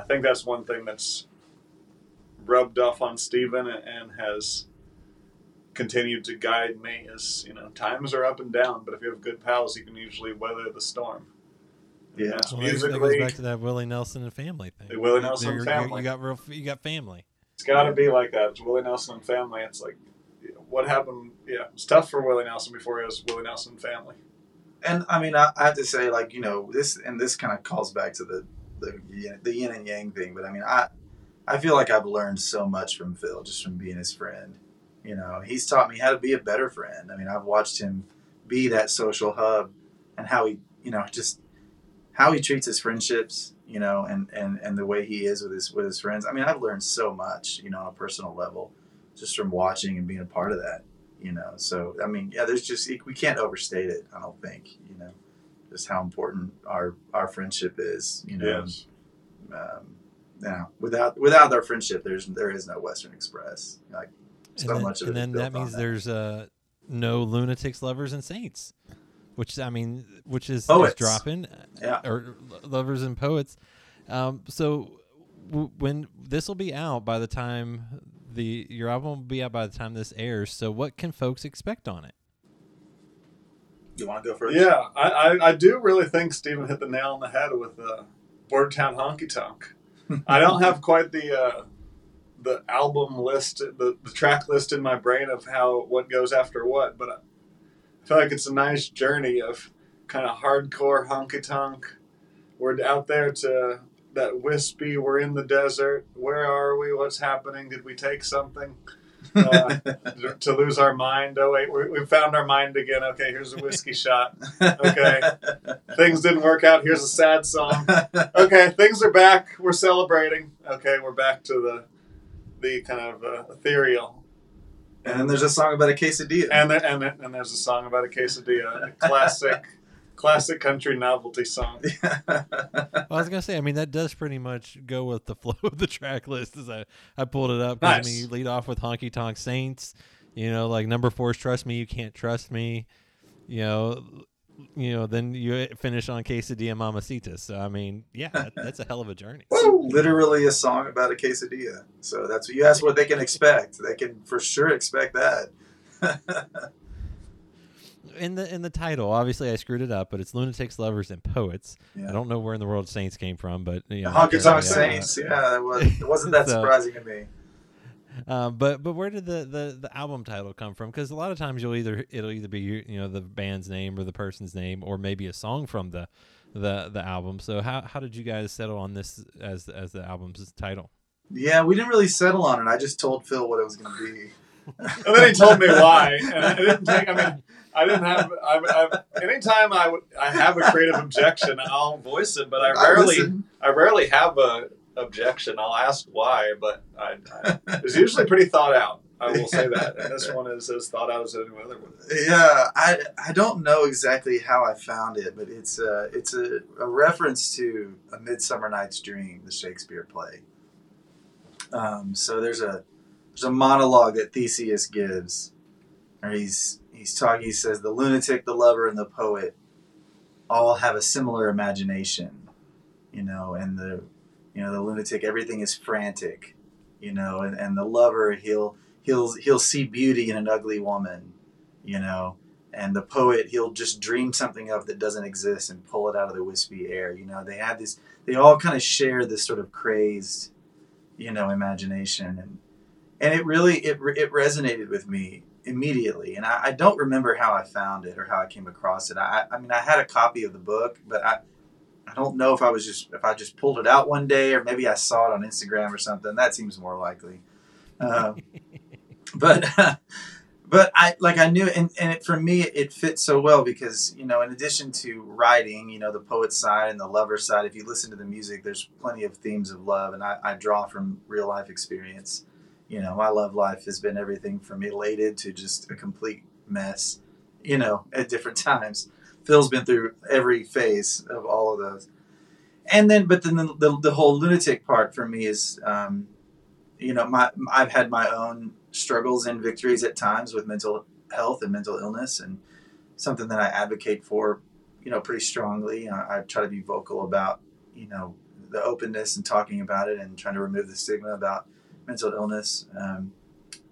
I think that's one thing that's rubbed off on Steven and has continued to guide me is you know times are up and down but if you have good pals you can usually weather the storm Yeah. that's Well, that goes- that goes back to that Willie Nelson and family thing. The Willie Nelson You're- you're- family. You got real. You got family. it's got to be like that it's willie nelson and family it's like what happened yeah it's tough for willie nelson before he was willie nelson and family And I mean, I, I have to say, like you know, this and this kind of calls back to the the yin- the yin and yang thing. But I mean, I I feel like I've learned so much from Phil just from being his friend. You know, he's taught me how to be a better friend. I mean, I've watched him be that social hub and how he, you know, just how he treats his friendships. You know, and and and the way he is with his with his friends. I mean, I've learned so much. You know, on a personal level, just from watching and being a part of that. You know, so I mean, yeah, there's just we can't overstate it. I don't think. You know, just how important our our friendship is. You know, yes um, now without without our friendship, there's there is no Western Express. Like And so then, much of and it is then that means that. there's uh, no lunatics, lovers, and saints, which I mean, which is, is Poets. dropping, Yeah. or lovers and poets. Um, so w- when this will be out by the time the your album will be out by the time this airs. So what can folks expect on it? You want to go first? yeah I, I, I do really think Stephen hit the nail on the head with uh, border town honky tonk i don't have [LAUGHS] quite the uh, the album list the, the track list in my brain of how what goes after what but I feel like it's a nice journey of kind of hardcore honky tonk. We're out there to that wispy. We're in the desert. Where are we? What's happening? Did we take something? Uh, [LAUGHS] to lose our mind. Oh wait, we, we found our mind again. Okay, here's a whiskey shot. Okay. [LAUGHS] Things didn't work out. Here's a sad song. Okay, things are back. We're celebrating. Okay, we're back to the the kind of uh, ethereal. and there's a song about a quesadilla. And there, and there- and there's a song about a quesadilla, a classic, classic country novelty song. [LAUGHS] Well, I was gonna say, I mean, that does pretty much go with the [LAUGHS] flow of the track list. As I, I pulled it up, 'cause, I Nice. mean, you lead off with Honky Tonk Saints. You know, like number four is Trust Me, You Can't Trust Me. You know, you know, then you finish on Quesadilla Mamacita. So I mean, yeah, that, that's a hell of a journey. [LAUGHS] literally a song about a quesadilla. So that's what you ask what they can expect. They can for sure expect that. In the in the title, obviously I screwed it up, but it's Lunatics, Lovers, and Poets. Yeah. I don't know where in the world Saints came from, but you know, Honky Tonk yeah. Saints, yeah, it, was, it wasn't that [LAUGHS] So- surprising to me. Uh, but but where did the, the, the album title come from? Because a lot of times you'll either it'll either be you know the band's name or the person's name or maybe a song from the the the album. So how how did you guys settle on this as as the album's title? Yeah, we didn't really settle on it. I just told Phil what it was going to be. [LAUGHS] And then he told me why, and I didn't take. I mean, I didn't have. I, I, anytime I would, I have a creative objection, I'll voice it. But I I rarely, listen. I rarely have a objection. I'll ask why, but I, I [LAUGHS] it's usually pretty thought out. I will say that, and this one is as thought out as any other one. Yeah, I I don't know exactly how I found it, but it's a it's a, a reference to a Midsummer Night's Dream, the Shakespeare play. Um, so there's a there's a monologue that Theseus gives, or he's he's talking. He says the lunatic, the lover, and the poet all have a similar imagination, you know. And the you know the lunatic, everything is frantic, you know. And, and the lover, he'll he'll he'll see beauty in an ugly woman, you know. And the poet, he'll just dream something up that doesn't exist and pull it out of the wispy air. You know, they had this. They all kind of share this sort of crazed, you know, imagination, and and it really it it resonated with me immediately. And I, I don't remember how I found it or how I came across it. I I mean, I had a copy of the book, but I I don't know if I was just if I just pulled it out one day or maybe I saw it on Instagram or something. That seems more likely. Uh, [LAUGHS] but [LAUGHS] but I like I knew and and it, for me it fits so well because you know in addition to writing you know the poet side and the lover side if you listen to the music there's plenty of themes of love and I, I draw from real life experience. You know my love life has been everything from elated to just a complete mess. You know at different [LAUGHS] times. Phil's been through every phase of all of those. And then, but then the, the, the whole lunatic part for me is, um, you know, my I've had my own struggles and victories at times with mental health and mental illness, and something that I advocate for, you know, pretty strongly. I, I try to be vocal about, you know, the openness and talking about it and trying to remove the stigma about mental illness. Um,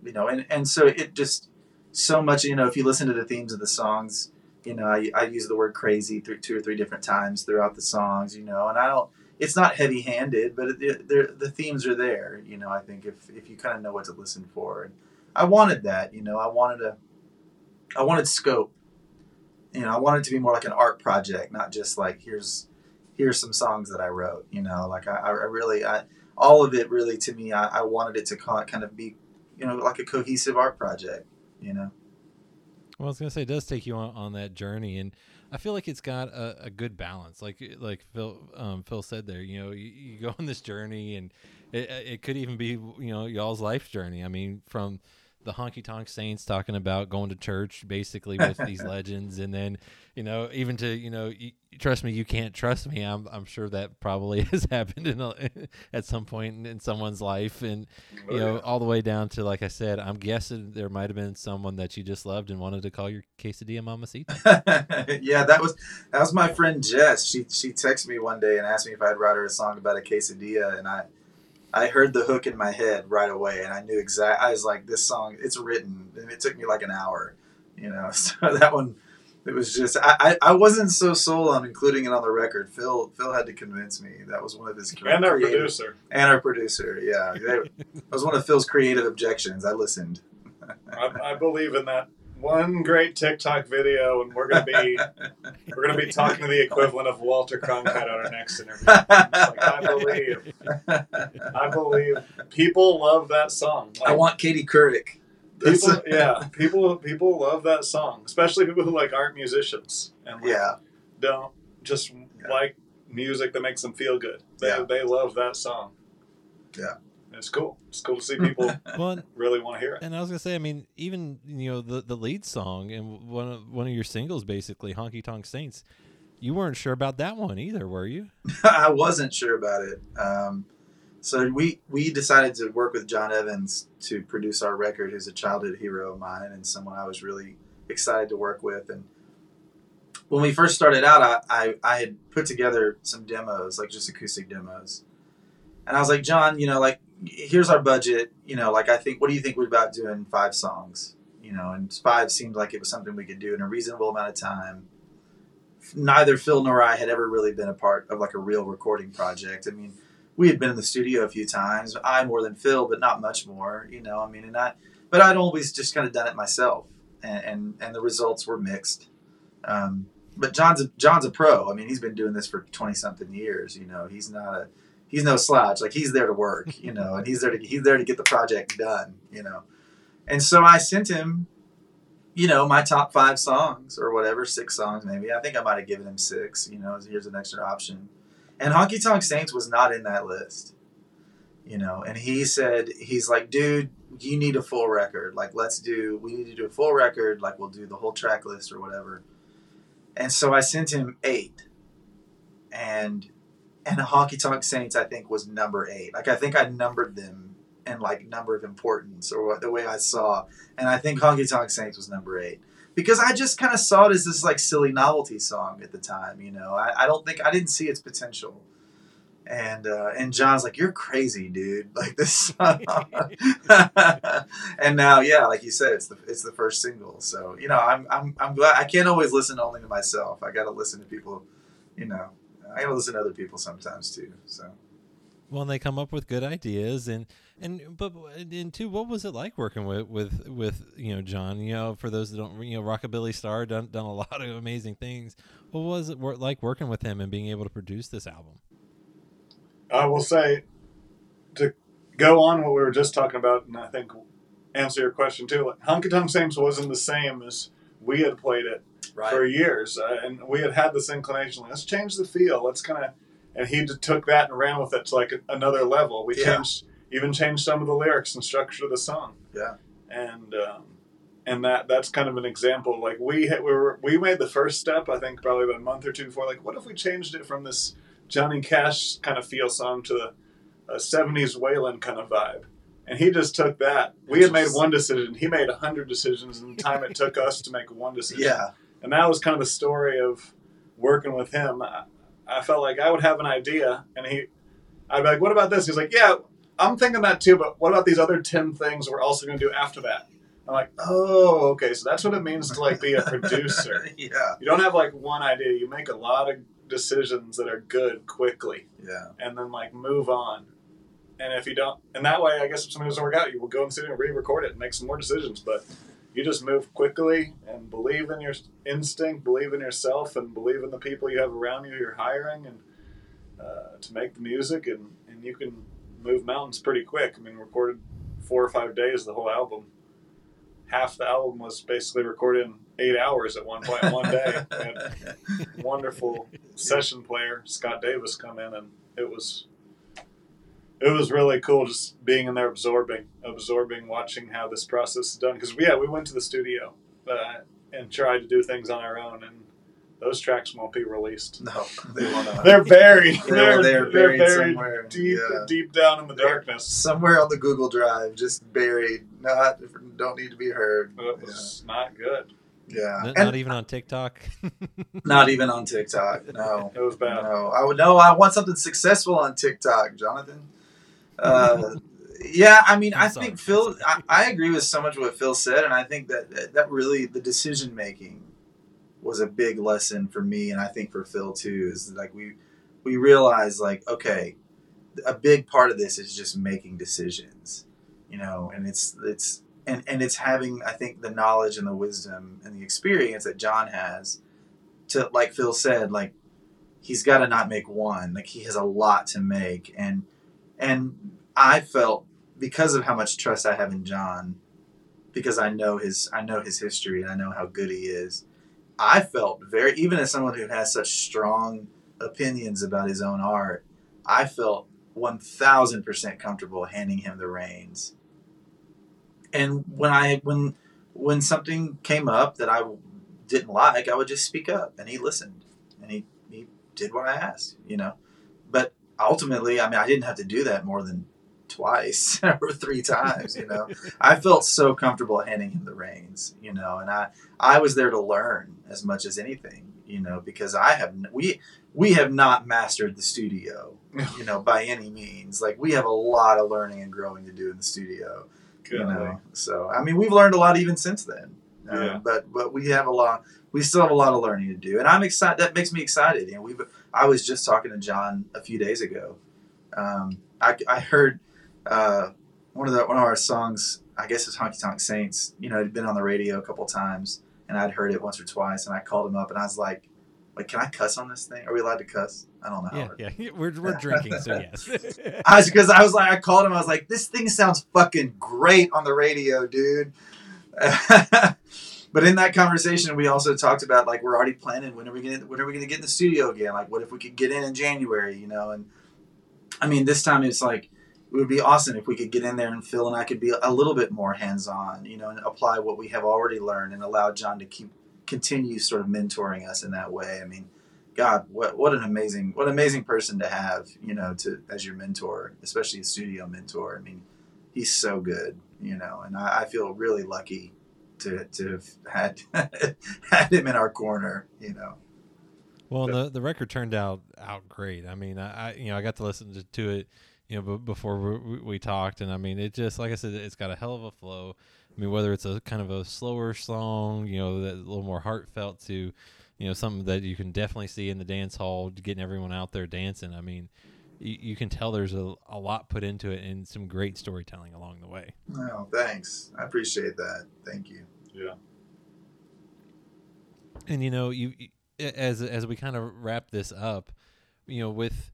you know, and, and so it just so much, you know, if you listen to the themes of the songs, you know, I, I use the word crazy through two or three different times throughout the songs, you know, and I don't, it's not heavy handed, but it, it, the themes are there. You know, I think if, if you kind of know what to listen for, and I wanted that. You know, I wanted a, I wanted scope. You know, I wanted to be more like an art project, not just like here's here's some songs that I wrote. You know, like I, I really, I all of it really to me, I, I wanted it to kind of be, you know, like a cohesive art project. You know. Well, I was gonna say it does take you on, on that journey, and I feel like it's got a, a good balance. Like like Phil um, Phil said there, you know, you, you go on this journey, and it, it could even be you know y'all's life journey. I mean, from the honky tonk saints talking about going to church basically with these [LAUGHS] legends. And then you know even to you know you, trust me you can't trust me. I'm, I'm sure that probably [LAUGHS] has happened in a, [LAUGHS] at some point in, in someone's life. And you oh, know yeah. all the way down to like i said i'm guessing there might have been someone that you just loved and wanted to call your quesadilla mamacita. Yeah that was that was my friend jess. She she texted me one day and asked me if i'd write her a song about a quesadilla. And i I heard the hook in my head right away, and I knew exactly. I was like, "This song, it's written," and it took me like an hour, you know. [LAUGHS] So that one, it was just I, I, I wasn't so sold on including it on the record. Phil Phil had to convince me. That was one of his and our producer and our producer. Yeah, that [LAUGHS] was one of Phil's creative objections. I listened. I, I believe in that one great TikTok video, and we're gonna be [LAUGHS] we're gonna be talking to the equivalent of Walter Cronkite on our next interview. Like, I believe, I believe people love that song. Like, I want Katie Couric. People, [LAUGHS] yeah, people people love that song, especially people who like aren't musicians and like, yeah, don't just yeah. like music that makes them feel good. They yeah. they love that song. Yeah it's cool. It's cool to see people [LAUGHS] well, really want to hear it. And I was gonna say, I mean, even you know the the lead song and one of one of your singles, basically "Honky Tonk Saints." You weren't sure about that one either, were you? [LAUGHS] I wasn't sure about it. Um, so we we decided to work with John Evans to produce our record. Who's a childhood hero of mine and someone I was really excited to work with. And when we first started out, I, I, I had put together some demos, like just acoustic demos. And I was like, John, you know, like here's our budget. You know, like I think, what do you think we're about doing five songs? You know, and five seemed like it was something we could do in a reasonable amount of time. Neither Phil nor I had ever really been a part of like a real recording project. I mean, we had been in the studio a few times. I more than Phil, but not much more. You know, I mean, and I, but I'd always just kind of done it myself, and and, and the results were mixed. Um, but John's a, John's a pro. I mean, he's been doing this for twenty something years. You know, he's not a he's no slouch. Like he's there to work, [LAUGHS] you know, and he's there to he's there to get the project done, you know. And so I sent him, you know, my top five songs or whatever, six songs maybe. I think I might have given him six. You know, here's an extra option. And Honky Tonk Saints was not in that list, you know. And he said he's like, dude, you need a full record. Like, let's do. We need to do a full record. Like, we'll do the whole track list or whatever. And so I sent him eight, and and Honky Tonk Saints I think was number eight. Like I think I numbered them in like number of importance or what, the way I saw, and I think Honky Tonk Saints was number eight. because I just kind of saw it as this like silly novelty song at the time. You know, I, I don't think I didn't see its potential. And uh, and John's like, "You're crazy, dude! [LAUGHS] Like this." [LAUGHS] And now, yeah, like you said, it's the it's the first single. So you know, I'm I'm I'm glad I can't always listen only to myself. I got to listen to people. You know, I got to listen to other people sometimes too. So. Well, and they come up with good ideas, and and but and two, what was it like working with with with you know John? You know, for those that don't, you know, rockabilly star done done a [LAUGHS] lot of amazing things. What was it like working with him and being able to produce this album? I will say to go on what we were just talking about, and I think answer your question too. Like, Honky Tonk Saints wasn't the same as we had played it Right. for years, uh, and we had had this inclination. Let's change the feel. Let's kind of, and he took that and ran with it to like another level. We Yeah. changed, even changed some of the lyrics and structure of the song. Yeah. and um, and that that's kind of an example. Like we had, we were we made the first step. I think probably about a month or two before. Like, what if we changed it from this Johnny Cash kind of feel song to a, a '70s Waylon kind of vibe? And he just took that. We had made one decision. He made a hundred decisions in the time it took us to make one [LAUGHS] decision. Yeah. And that was kind of the story of working with him. I, I felt like I would have an idea, and he, I'd be like, "What about this?" He's like, "Yeah, I'm thinking that too, but what about these other ten things we're also going to do after that?" I'm like, "Oh, okay, so that's what it means to like be a producer. [LAUGHS] yeah. you don't have like one idea. You make a lot of decisions that are good quickly, Yeah. and then like move on. And if you don't, and that way, I guess if something doesn't work out, you will go and sit and re-record it and make some more decisions. But you just move quickly and believe in your instinct, believe in yourself, and believe in the people you have around you you're hiring, and uh, to make the music, and and you can move mountains pretty quick. I mean, recorded four or five days the whole album. Half the album was basically recorded in eight hours at one point, one day. [LAUGHS] Had wonderful session player Scott Davis come in, and it was it was really cool just being in there absorbing, absorbing, watching how this process is done. Because yeah, we went to the studio uh, and tried to do things on our own, and those tracks won't be released. No, they will not. They're buried. They're- they're, they're they're buried buried, somewhere. deep, Yeah. deep down in the darkness. Somewhere on the Google Drive, just buried. Not don't need to be heard. It was not good. Yeah, N- and not even on TikTok. [LAUGHS] not even on TikTok. No, It was bad. no. I would know. I want something successful on TikTok, Jonathan. Uh, yeah, I mean, I think Phil. I, I agree with so much what Phil said, and I think that that really the decision making was a big lesson for me, and I think for Phil too. Is like we we realized like okay, a big part of this is just making decisions, you know, and it's it's and and it's having I think the knowledge and the wisdom and the experience that John has to like Phil said like he's got to not make one like he has a lot to make and and I felt because of how much trust I have in John because I know his I know his history and I know how good he is I felt very even as someone who has such strong opinions about his own art I felt 1000% comfortable handing him the reins and when I when when something came up that I didn't like, I would just speak up, and he listened, and he he did what I asked, you know. Ultimately, I mean, I didn't have to do that more than twice [LAUGHS] or three times, you know. I felt so comfortable handing him the reins, you know, and I I was there to learn as much as anything, you know, because I have we we have not mastered the studio, [LAUGHS] you know, by any means. Like we have a lot of learning and growing to do in the studio you know. So I mean, we've learned a lot even since then. Uh, Yeah. But but we have a lot. We still have a lot of learning to do, and I'm excited. That makes me excited. You know, we. I was just talking to John a few days ago. Um, I, I heard uh, one of the one of our songs. I guess it's Honky Tonk Saints. You know, it had been on the radio a couple times, and I'd heard it once or twice. And I called him up, and I was like, "Like, can I cuss on this thing? Are we allowed to cuss? I don't know." Yeah, yeah. [LAUGHS] We're we're drinking, so yes. [LAUGHS] I was because I was like, I called him. I was like, this thing sounds fucking great on the radio, dude. [LAUGHS] but in that conversation, we also talked about like we're already planning when are we gonna when are we gonna get in the studio again? Like, what if we could get in in January? You know, and I mean, this time it's like it would be awesome if we could get in there and Phil and I could be a little bit more hands on, you know, and apply what we have already learned and allow John to keep continue sort of mentoring us in that way. I mean. God, what what an amazing what amazing person to have, you know, to as your mentor, especially a studio mentor. I mean, he's so good, you know, and I, I feel really lucky to to have had [LAUGHS] had him in our corner. You know. Well, the the record turned out out great. I mean, I, I you know I got to listen to, to it, you know, b- before we, we talked, and I mean, it just like I said, it's got a hell of a flow. I mean, whether it's a kind of a slower song, you know, that's a little more heartfelt to, you know, something that you can definitely see in the dance hall, getting everyone out there dancing. I mean, you, you can tell there's a, a lot put into it and some great storytelling along the way. Oh, thanks. I appreciate that. Thank you. Yeah. And you know, you as as we kind of wrap this up, you know, with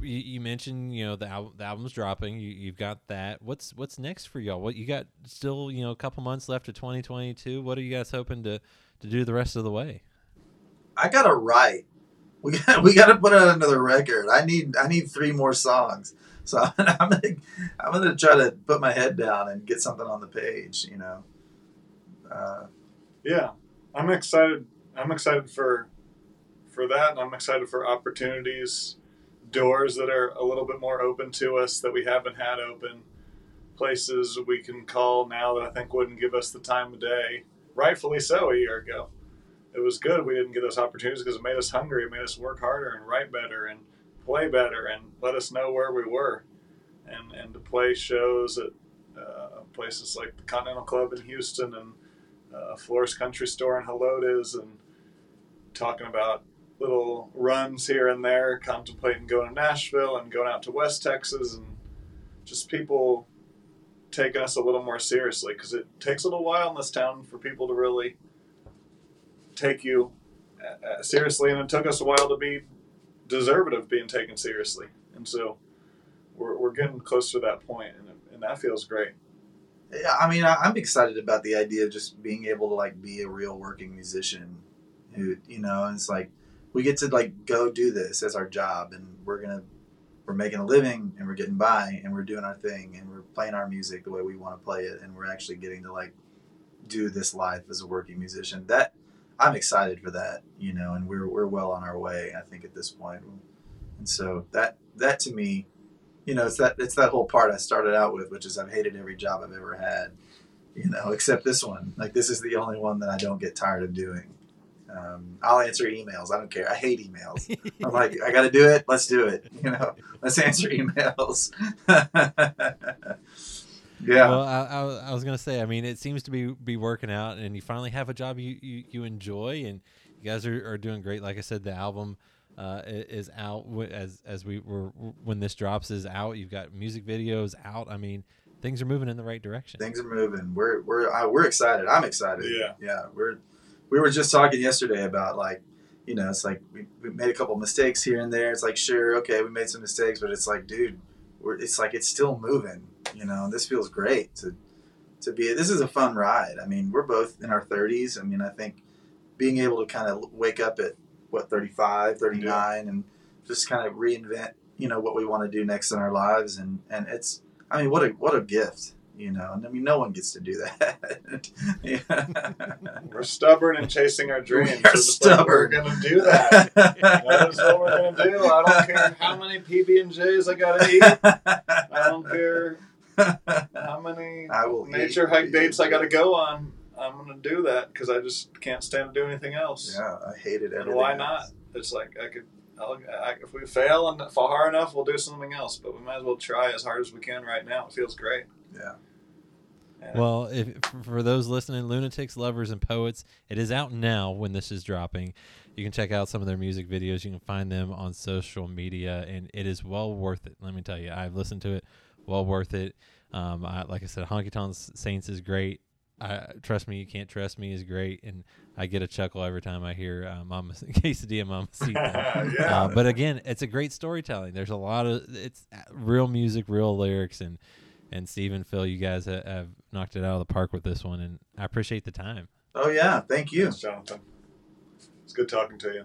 you, you mentioned you know the, al- the album's dropping. You, you've got that. What's what's next for y'all? What you got still? You know, a couple months left of 2022. What are you guys hoping to to do the rest of the way? I gotta write. We got we gotta put out another record. I need I need three more songs. So [LAUGHS] I'm gonna I'm gonna try to put my head down and get something on the page. You know. Uh, Yeah, I'm excited. I'm excited for for that, and I'm excited for opportunities, doors that are a little bit more open to us that we haven't had open, places we can call now that I think wouldn't give us the time of day. Rightfully so, a year ago. It was good we didn't get those opportunities because it made us hungry. It made us work harder and write better and play better and let us know where we were, and and to play shows at uh, places like the Continental Club in Houston and uh, Floore's Country Store in Helotes and talking about little runs here and there, contemplating going to Nashville and going out to West Texas and just people taking us a little more seriously because it takes a little while in this town for people to really take you uh, uh, seriously, and it took us a while to be deserving of being taken seriously. And so we're, we're getting close to that point, and, and that feels great. yeah, I mean, I'm excited about the idea of just being able to like be a real working musician. Who you know, it's like we get to like go do this as our job, and we're gonna we're making a living, and we're getting by, and we're doing our thing, and we're playing our music the way we want to play it, and we're actually getting to like do this life as a working musician. That I'm excited for that, you know, and we're we're well on our way, I think, at this point. And so that that to me, you know, it's that it's that whole part I started out with, which is I've hated every job I've ever had, you know, except this one. Like this is the only one that I don't get tired of doing. Um, I'll answer emails. I don't care. I hate emails. [LAUGHS] I'm like, I got to do it. Let's do it. You know, let's answer emails. [LAUGHS] yeah. Well, I, I, I was gonna say. I mean, it seems to be be working out, and you finally have a job you you, you enjoy, and you guys are, are doing great. Like I said, the album uh, is out as as we were when this drops is out. You've got music videos out. I mean, things are moving in the right direction. things are moving. We're we're uh, we're excited. I'm excited. Yeah. yeah. We're we were just talking yesterday about like, you know, it's like we, we made a couple mistakes here and there. It's like sure, okay, we made some mistakes, but it's like, dude, we're it's like it's still moving. You know, this feels great to to be. This is a fun ride. I mean, we're both in our 30s. I mean, I think being able to kind of wake up at what 35, 39, and just kind of reinvent, you know, what we want to do next in our lives, and and it's. I mean, what a what a gift, you know. And I mean, no one gets to do [LAUGHS] that. yeah. We're stubborn and chasing our dreams. We are so like, we're gonna do that. that is what we're gonna do. I don't care how many PB and J's I gotta eat. I don't care how many [LAUGHS] I will nature eat hike dates I gotta go on. I'm gonna do that because I just can't stand to do anything else. Yeah, I hated and everything. why else. not? It's like I could. I'll, I, if we fail and fall hard enough, we'll do something else. But we might as well try as hard as we can right now. It feels great. Yeah. And Well, if for- for those listening, lunatics, lovers, and poets, it is out now when this is dropping. You can check out some of their music videos. You can find them on social media, and it is well worth it. Let me tell you, I've listened to it, well worth it. Um, I, like I said, Honky Tonk Saints is great. I, trust me, you can't trust me is great, and I get a chuckle every time I hear uh, Mama [LAUGHS] Quesadilla Mama [LAUGHS] Sita. yeah. Uh, but again, it's a great storytelling. There's a lot of it's uh, real music, real lyrics, and and Steve and Phil, you guys ha- have knocked it out of the park with this one, and I appreciate the time. Oh yeah, thank you. Thanks, Jonathan. It's good talking to you.